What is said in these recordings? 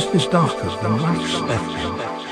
Business Darkers, the Max Effect.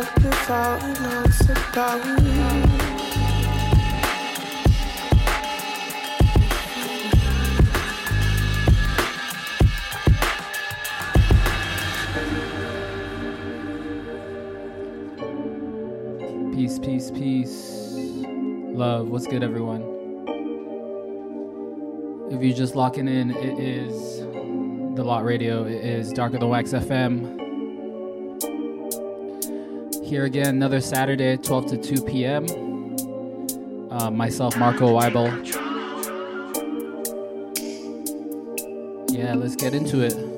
This good, everyone? If you're just locking in, it is the Lot Radio. It is Darker Than Wax FM. Here again, another Saturday, 12 to 2 p.m. Uh, myself, Marco Weibel. Yeah, let's get into it.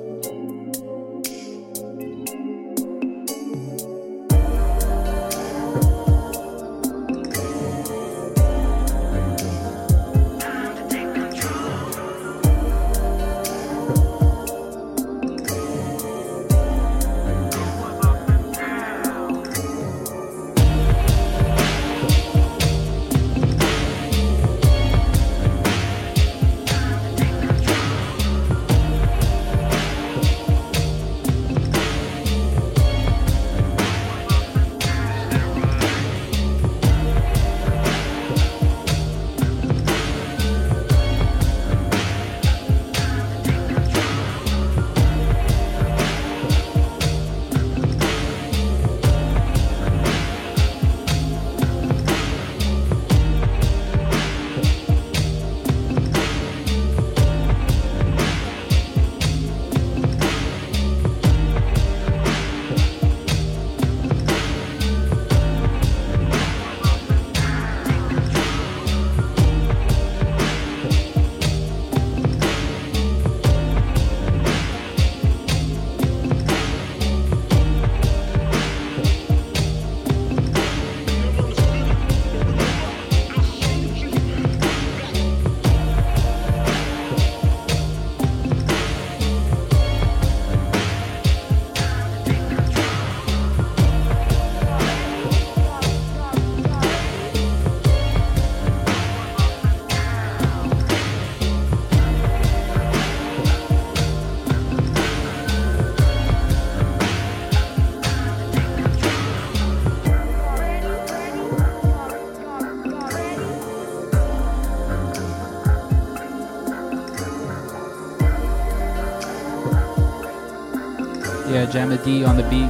Yeah, D on the beat.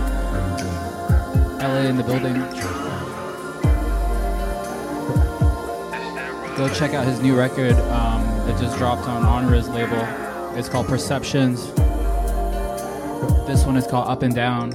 LA in the building. Go check out his new record um, that just dropped on Honors label. It's called Perceptions. This one is called Up and Down.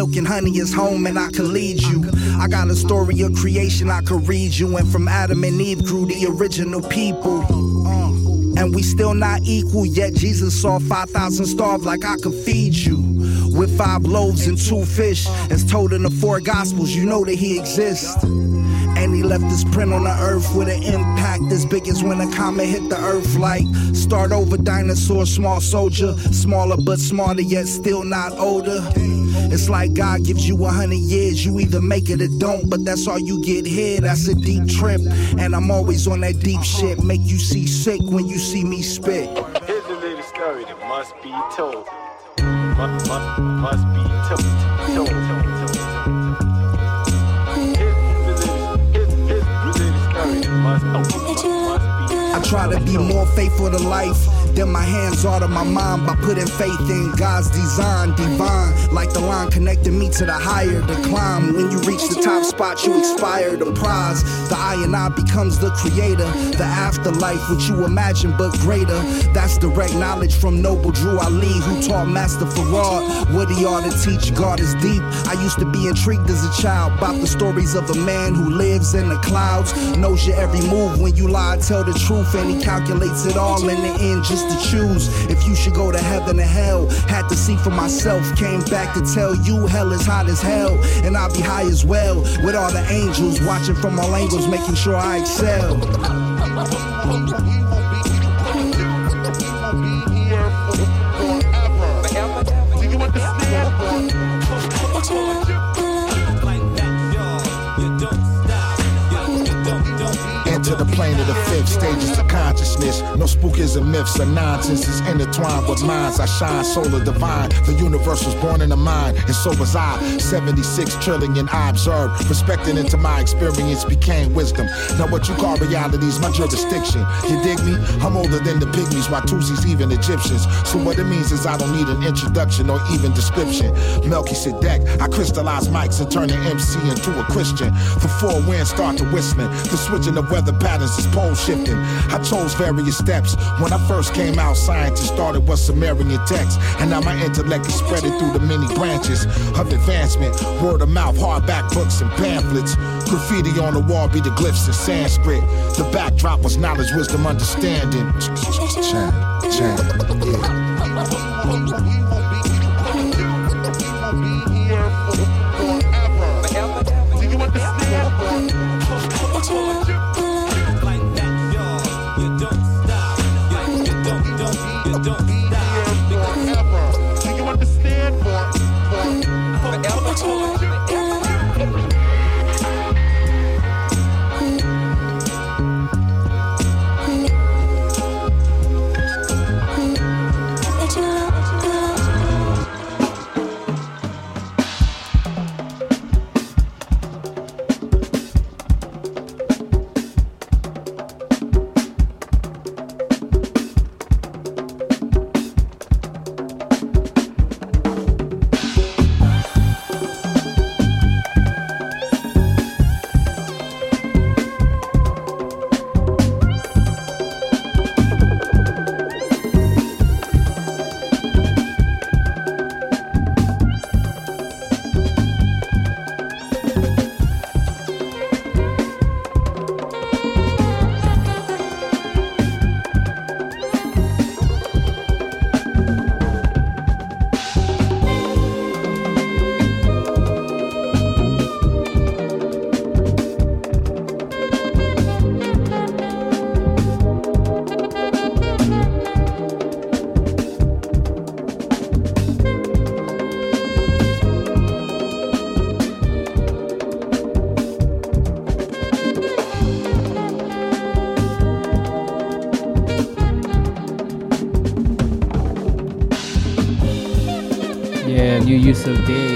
Milk and honey is home and I can lead you. I got a story of creation I could read you, and from Adam and Eve grew the original people. And we still not equal, yet Jesus saw 5,000 starve like I could feed you. With five loaves and two fish, as told in the four gospels, you know that he exists. And he left his print on the earth with an impact as big as when a comet hit the earth. Like start over dinosaur, small soldier, smaller but smarter, yet still not older. It's like God gives you a hundred years, you either make it or don't, but that's all you get here. That's a deep trip, and I'm always on that deep shit. Make you see sick when you see me spit. Here's a little story that must be told. Must, must, must be told. told. I try to be more faithful to life then my hands are to my mind by putting faith in God's design, divine. Like the line connecting me to the higher, the climb. When you reach the top spot, you expire the prize. The I and I becomes the creator. The afterlife, which you imagine but greater. That's direct knowledge from Noble Drew Ali, who taught Master Farad what he ought to teach. God is deep. I used to be intrigued as a child about the stories of a man who lives in the clouds, knows your every move. When you lie, tell the truth, and he calculates it all in the end. Just to choose if you should go to heaven or hell. Had to see for myself, came back to tell you hell is hot as hell, and I'll be high as well. With all the angels watching from all angles, making sure I excel. to the plane of the stages of consciousness. No spookism, myths, or nonsense is intertwined with minds. I shine, solar divine. The universe was born in the mind, and so was I. 76 trillion I observed. Respecting into my experience became wisdom. Now, what you call reality is my jurisdiction. You dig me? I'm older than the pygmies, my Watusis, even Egyptians. So, what it means is I don't need an introduction or even description. Melchizedek, I crystallize mics and turn an MC into a Christian. The four winds start to whistling. The switching of weather patterns is pole shifting. I chose various steps. When I first came out, scientists started with Sumerian text. And now my intellect is spreading through the many branches of advancement. Word of mouth, hardback books and pamphlets. Graffiti on the wall be the glyphs in Sanskrit. The backdrop was knowledge, wisdom, understanding. Chant, chant, yeah. You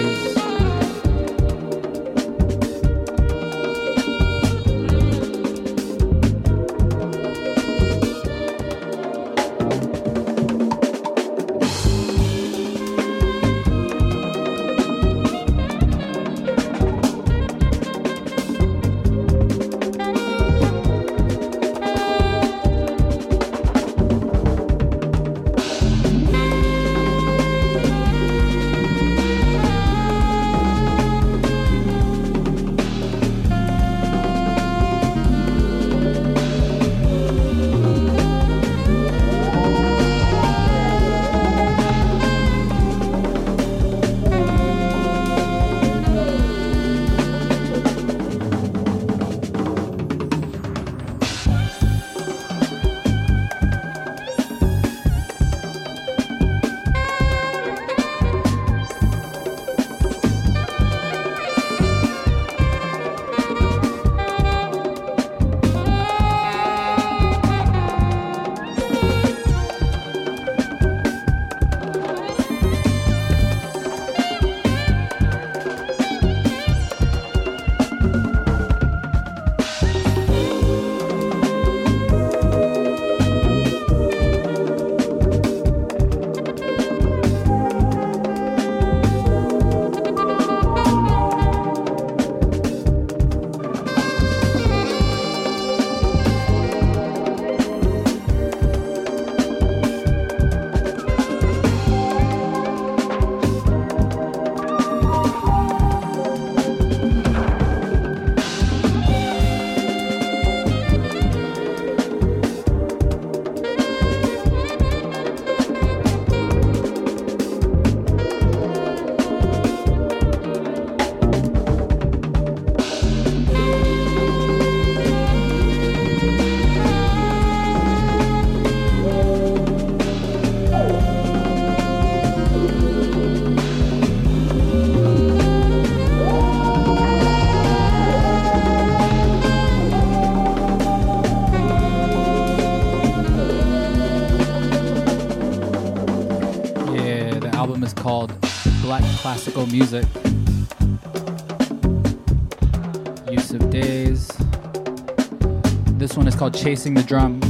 classical music. Use of days. This one is called Chasing the Drum.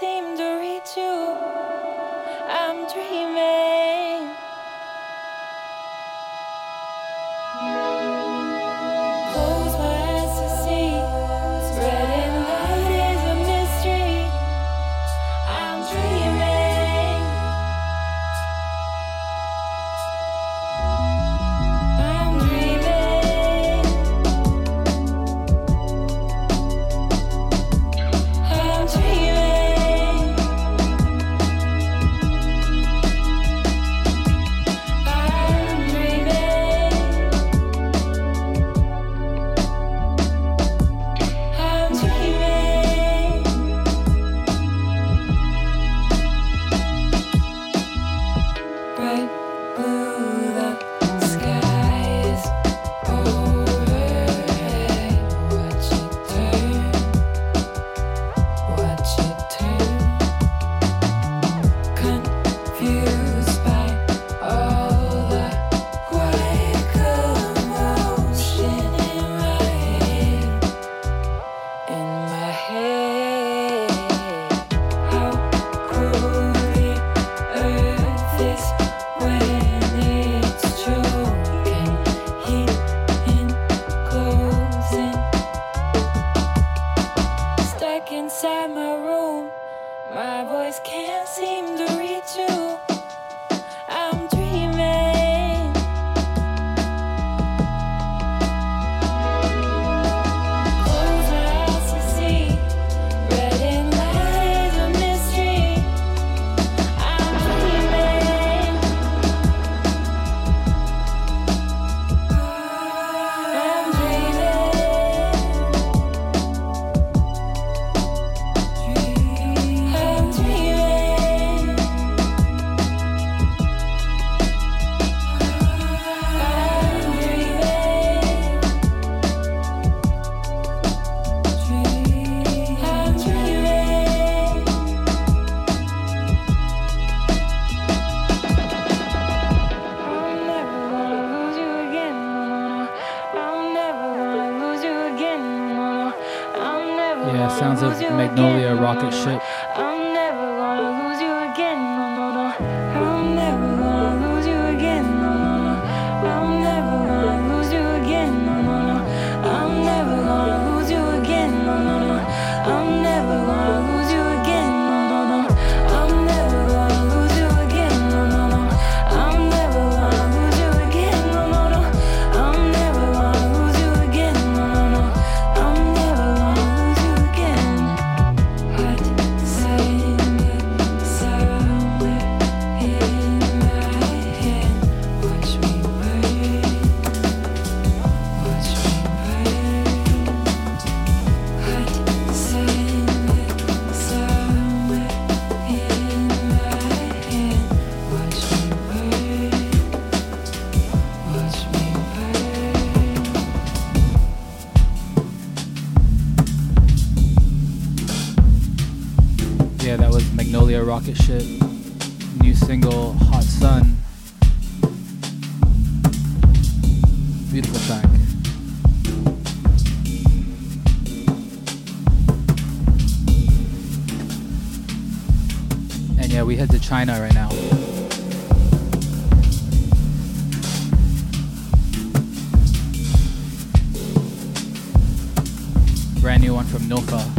Rocket we head to China right now. Brand new one from Knopha.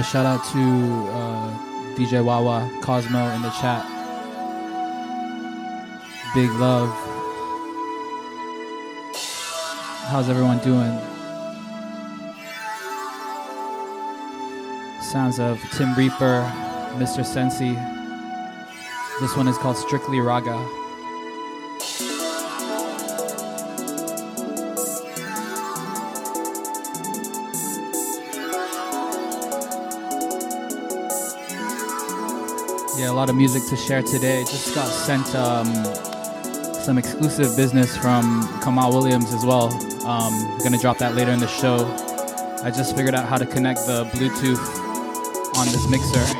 Yeah, shout out to uh, DJ Wawa Cosmo in the chat. Big love. How's everyone doing? Sounds of Tim Reaper, Mr. Sensi. This one is called Strictly Ragga. Lot of music to share today. Just got sent um, some exclusive business from Kamaal Williams as well. Um, gonna drop that later in the show. I just figured out how to connect the Bluetooth on this mixer.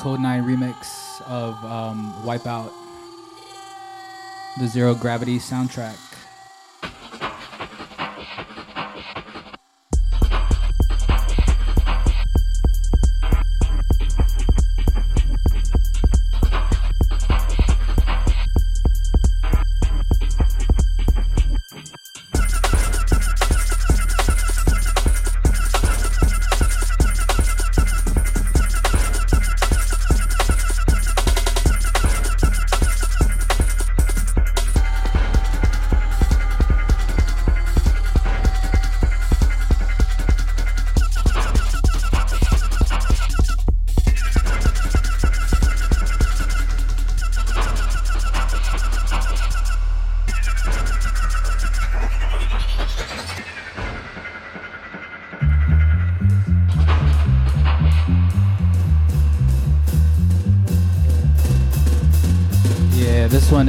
Kode9 remix of um, Wipeout, the Zero Gravity soundtrack.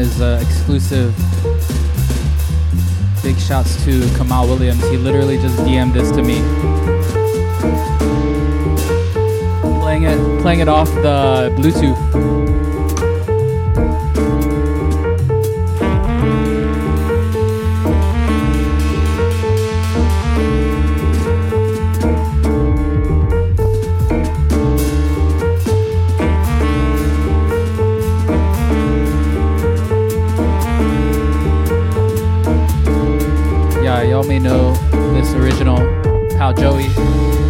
Uh, exclusive. Big shouts to Kamaal Williams. He literally just DM'd this to me. Playing it, playing it off the Bluetooth. That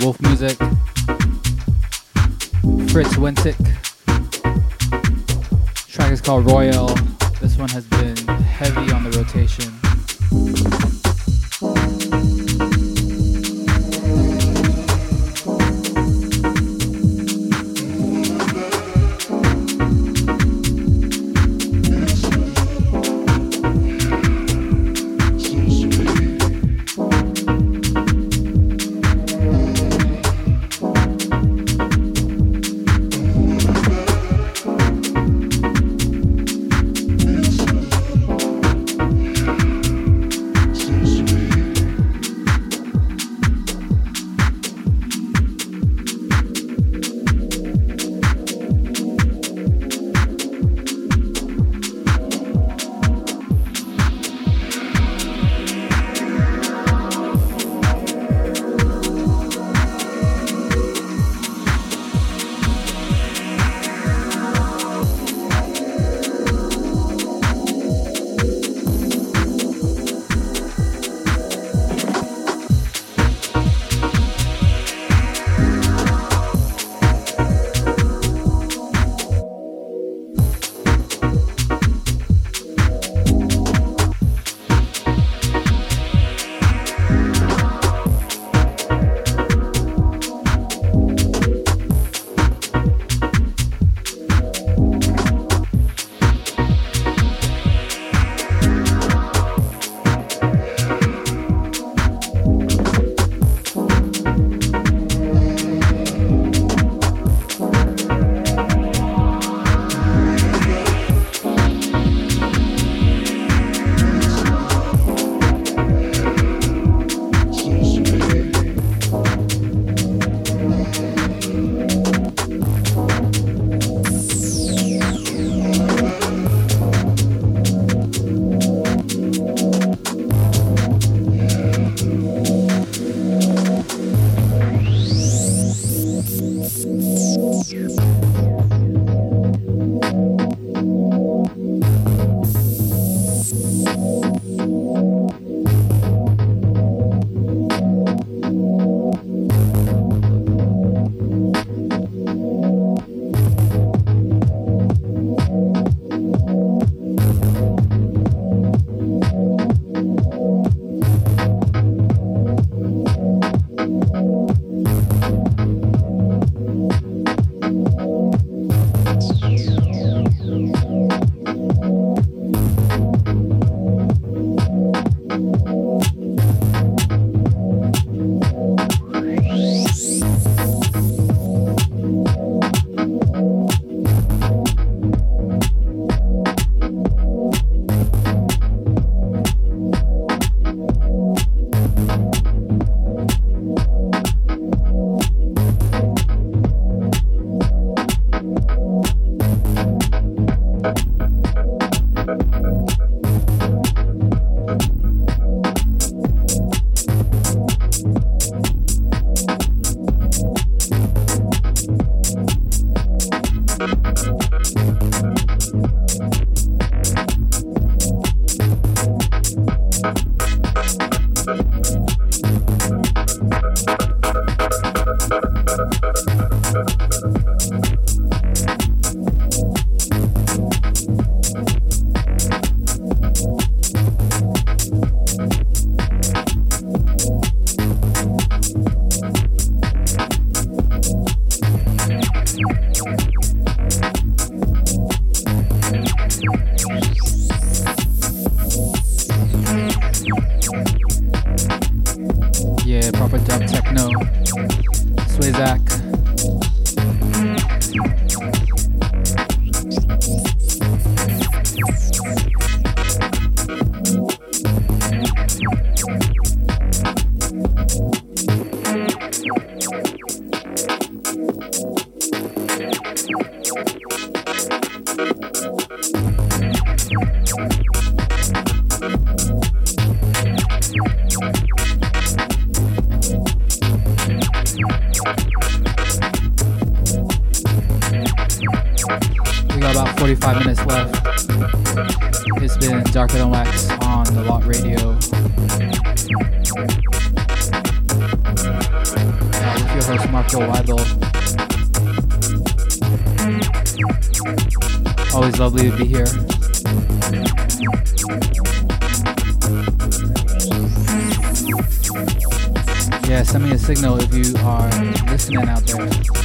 Wolf Music. got about 45 minutes left. It's been Darker Than Wax on the Lot Radio. With your host Marco Weibel. Always lovely to be here. Yeah, send me a signal if you are listening out there.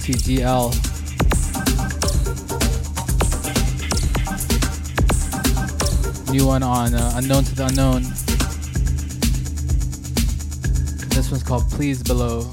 FaltyDL. new one on uh, Unknown to the Unknown. This one's called Please Below.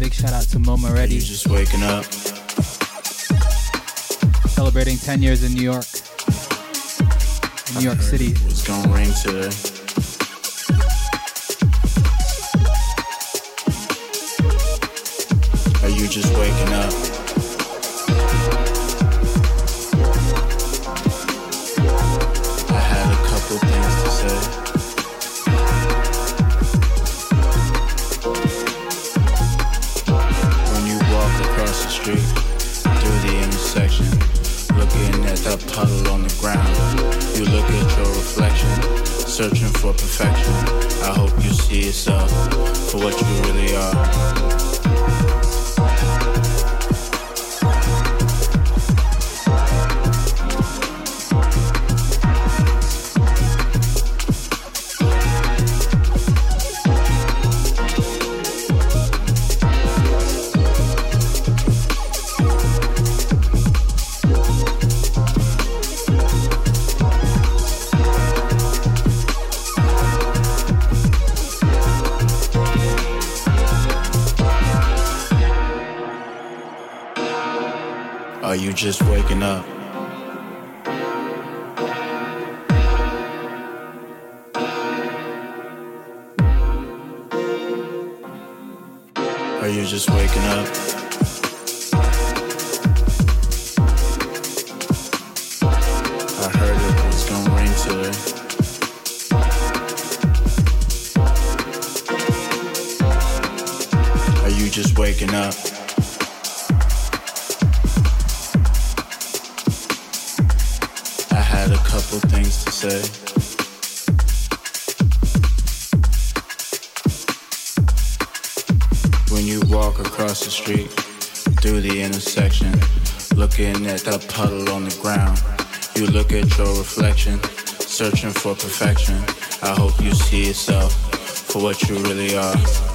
Big shout out to MoMA Ready. Just waking up. Celebrating 10 years in New York. In New York City. It's gonna rain today. Are you just waking up? for perfection. I hope you see yourself for what you really are. searching for perfection. I hope you see yourself for what you really are.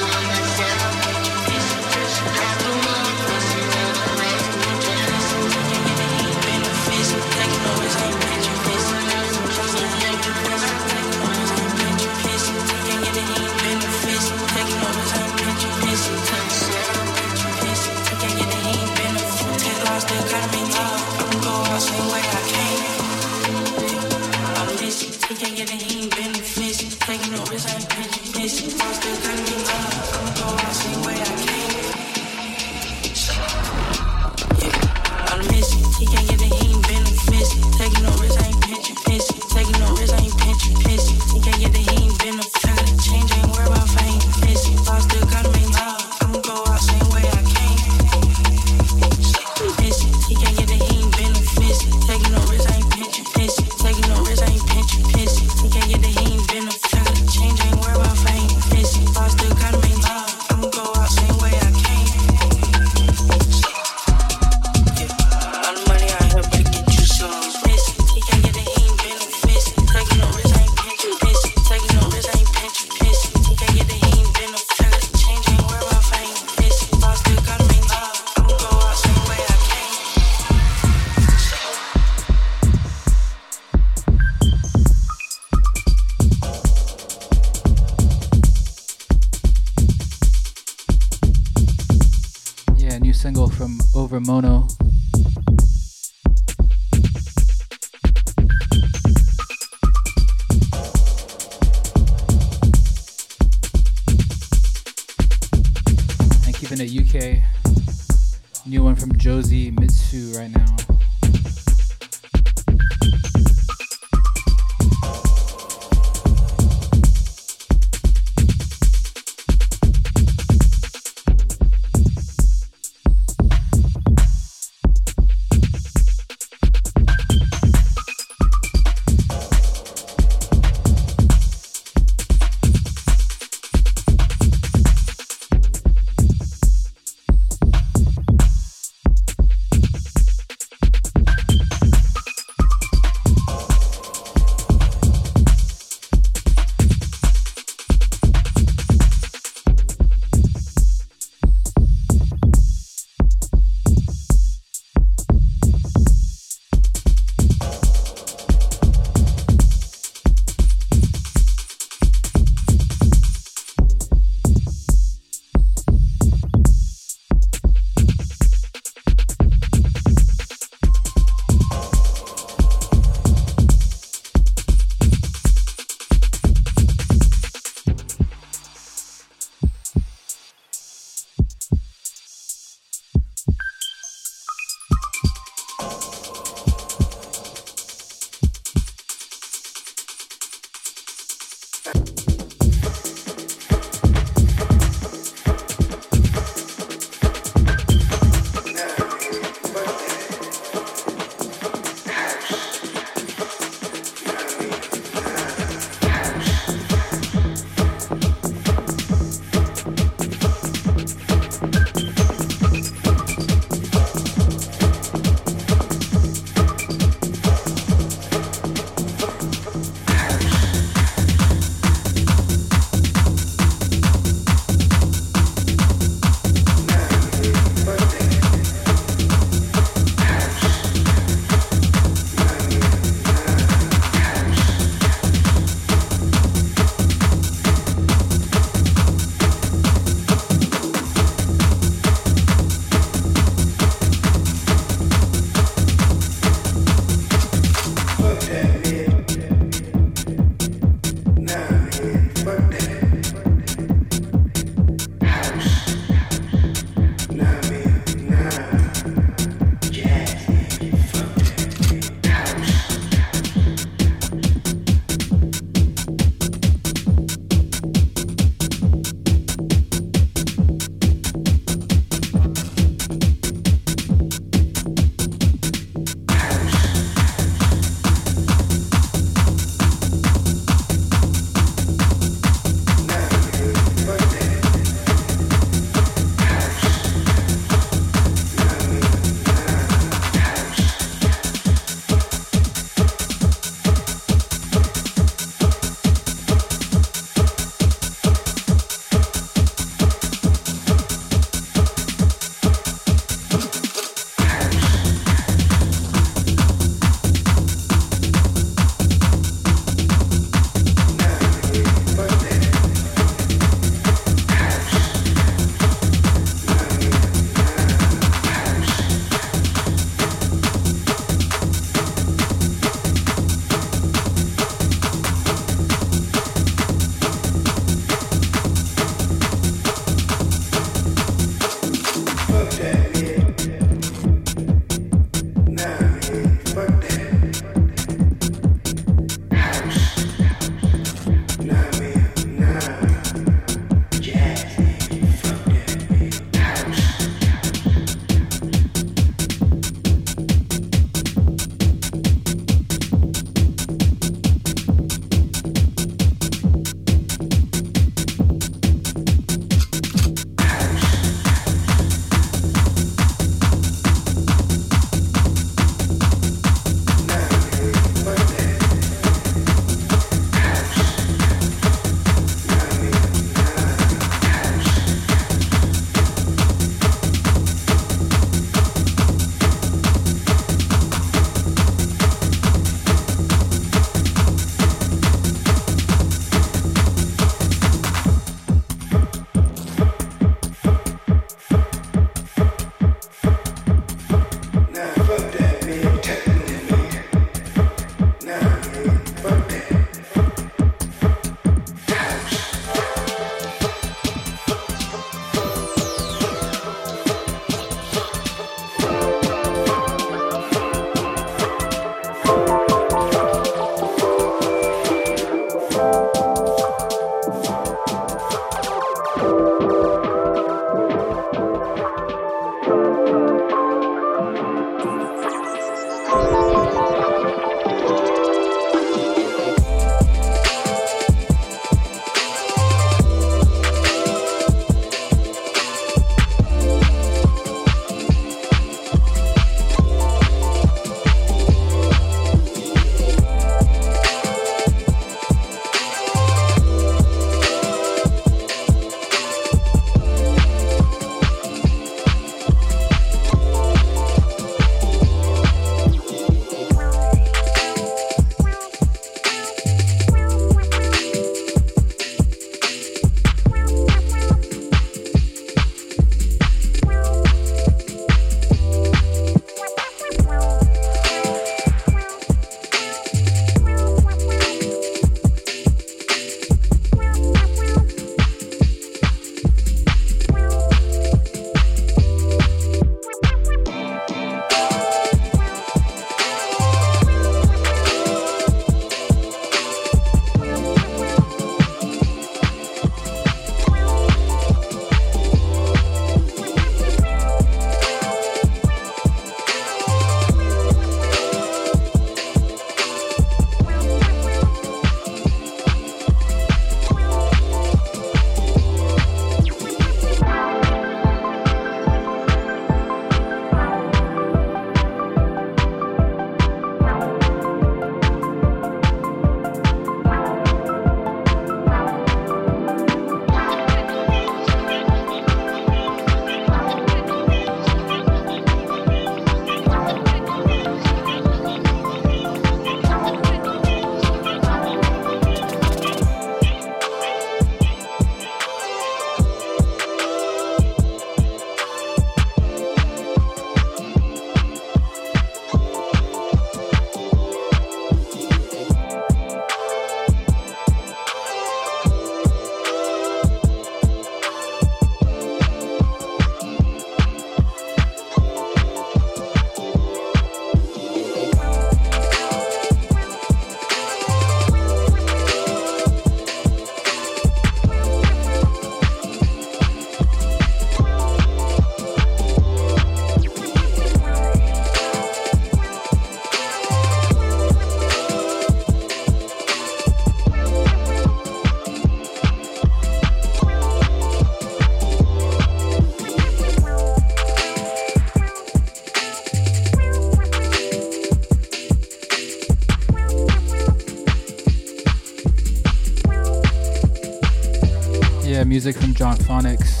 Yeah, music from Jon Phonics.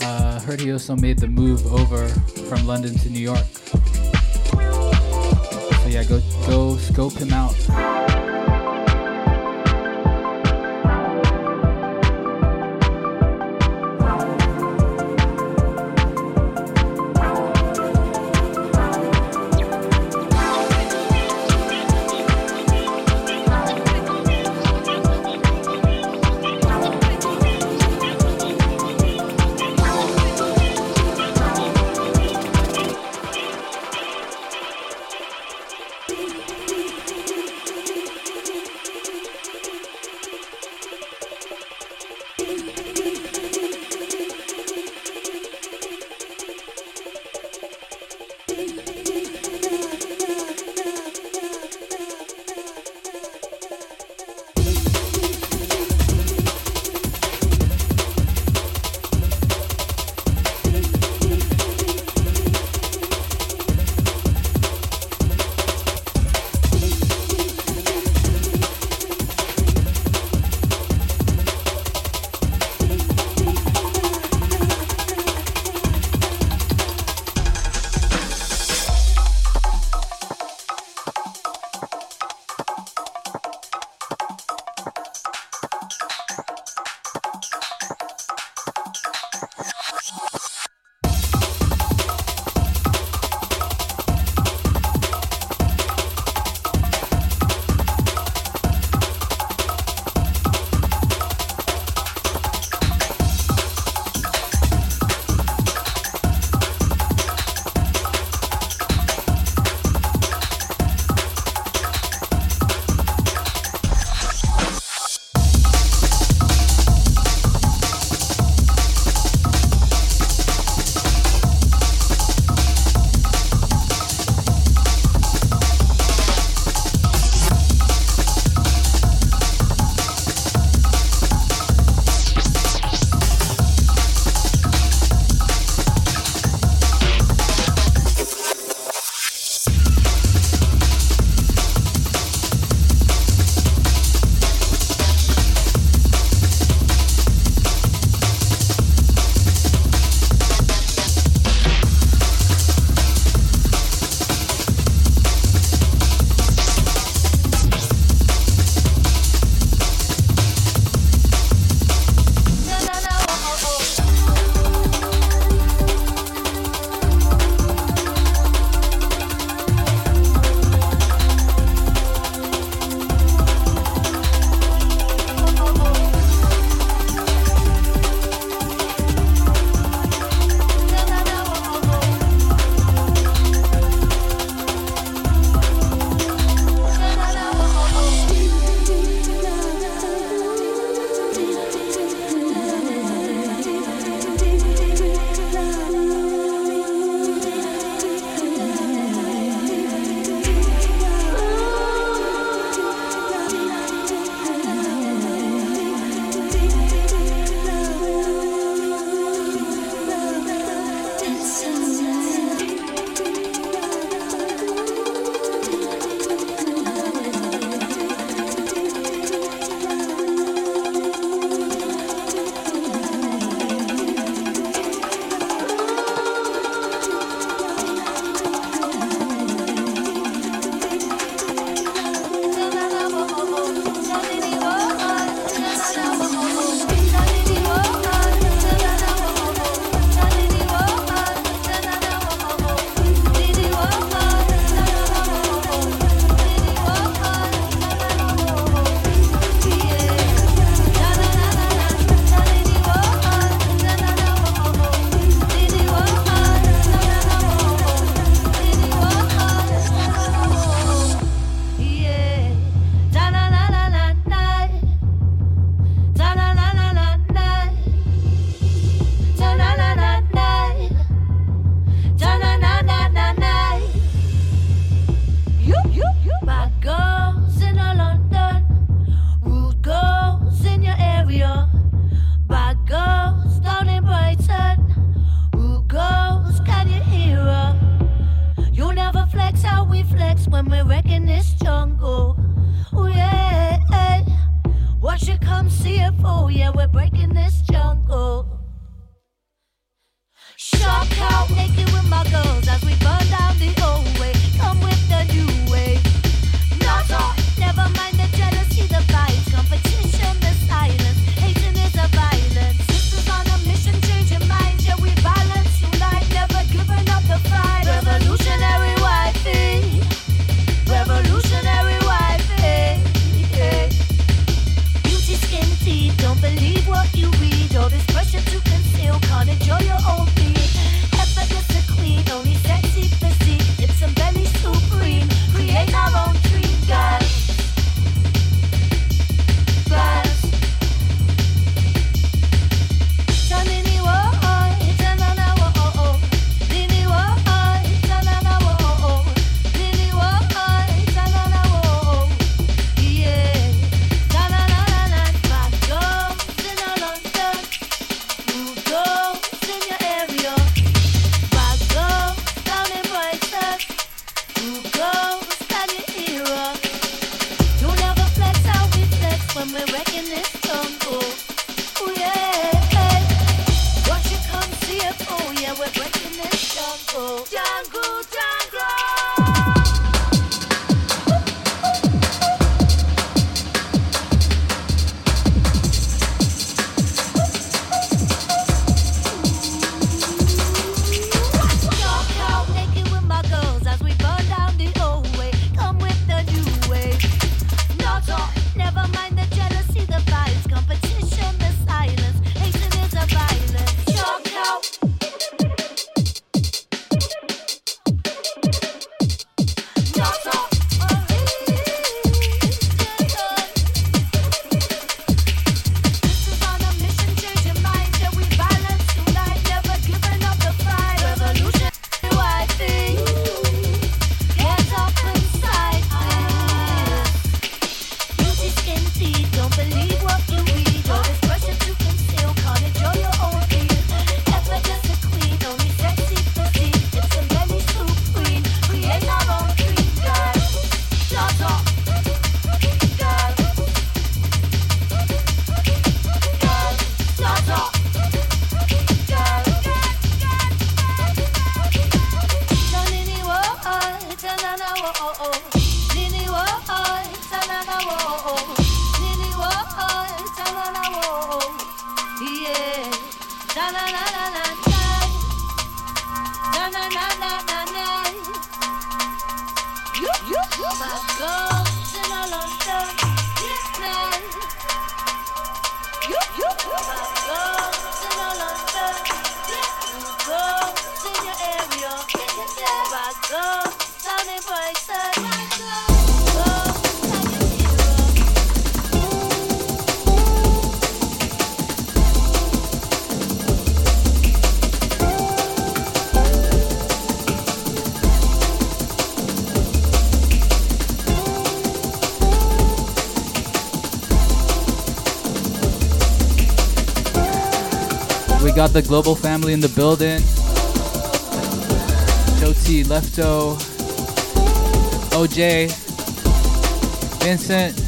Uh, heard he also made the move over from London to New York. So yeah, go go scope him out. We got the global family in the building. Joti, Lefto, OJ, Vincent,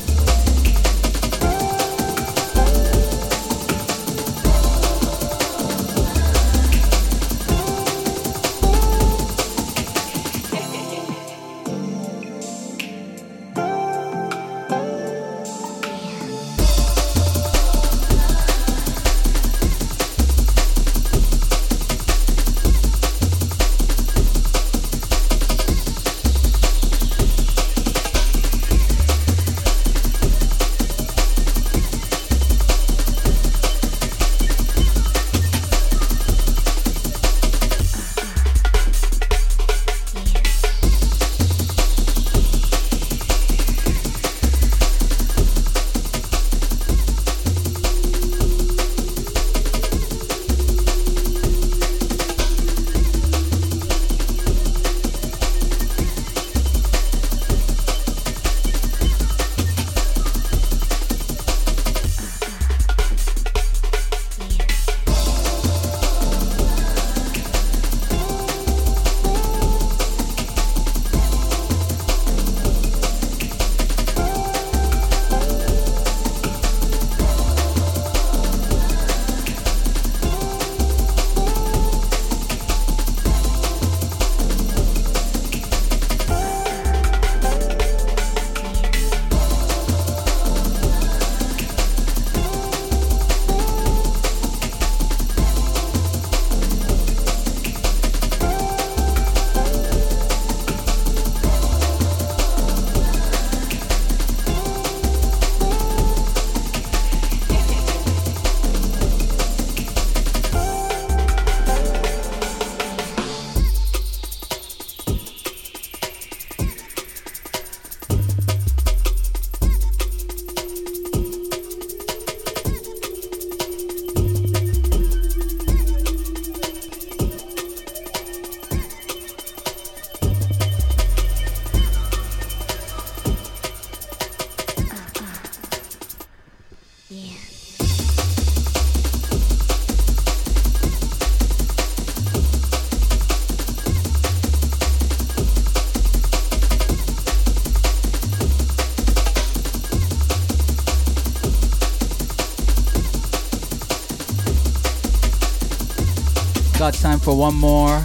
for one more.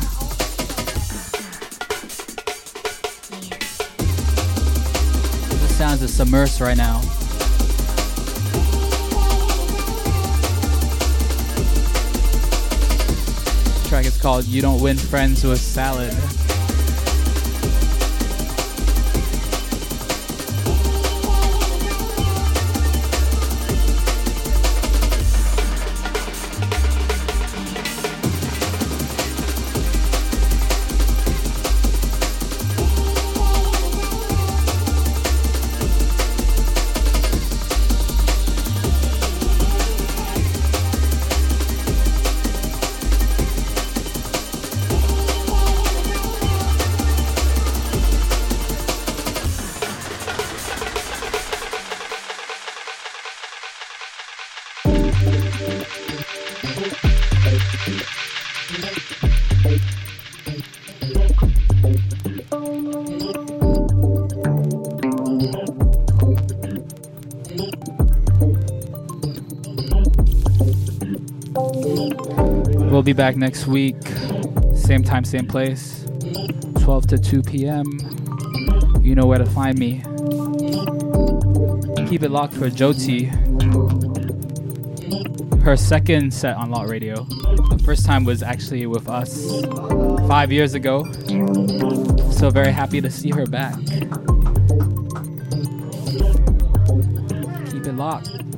The sounds of Submerse right now. track is called You Don't Win Friends with Salad. Be back next week, same time, same place, 12 to 2 p.m. You know where to find me. Keep it locked for Joti. Her second set on Lot Radio. The first time was actually with us five years ago. So very happy to see her back. Keep it locked.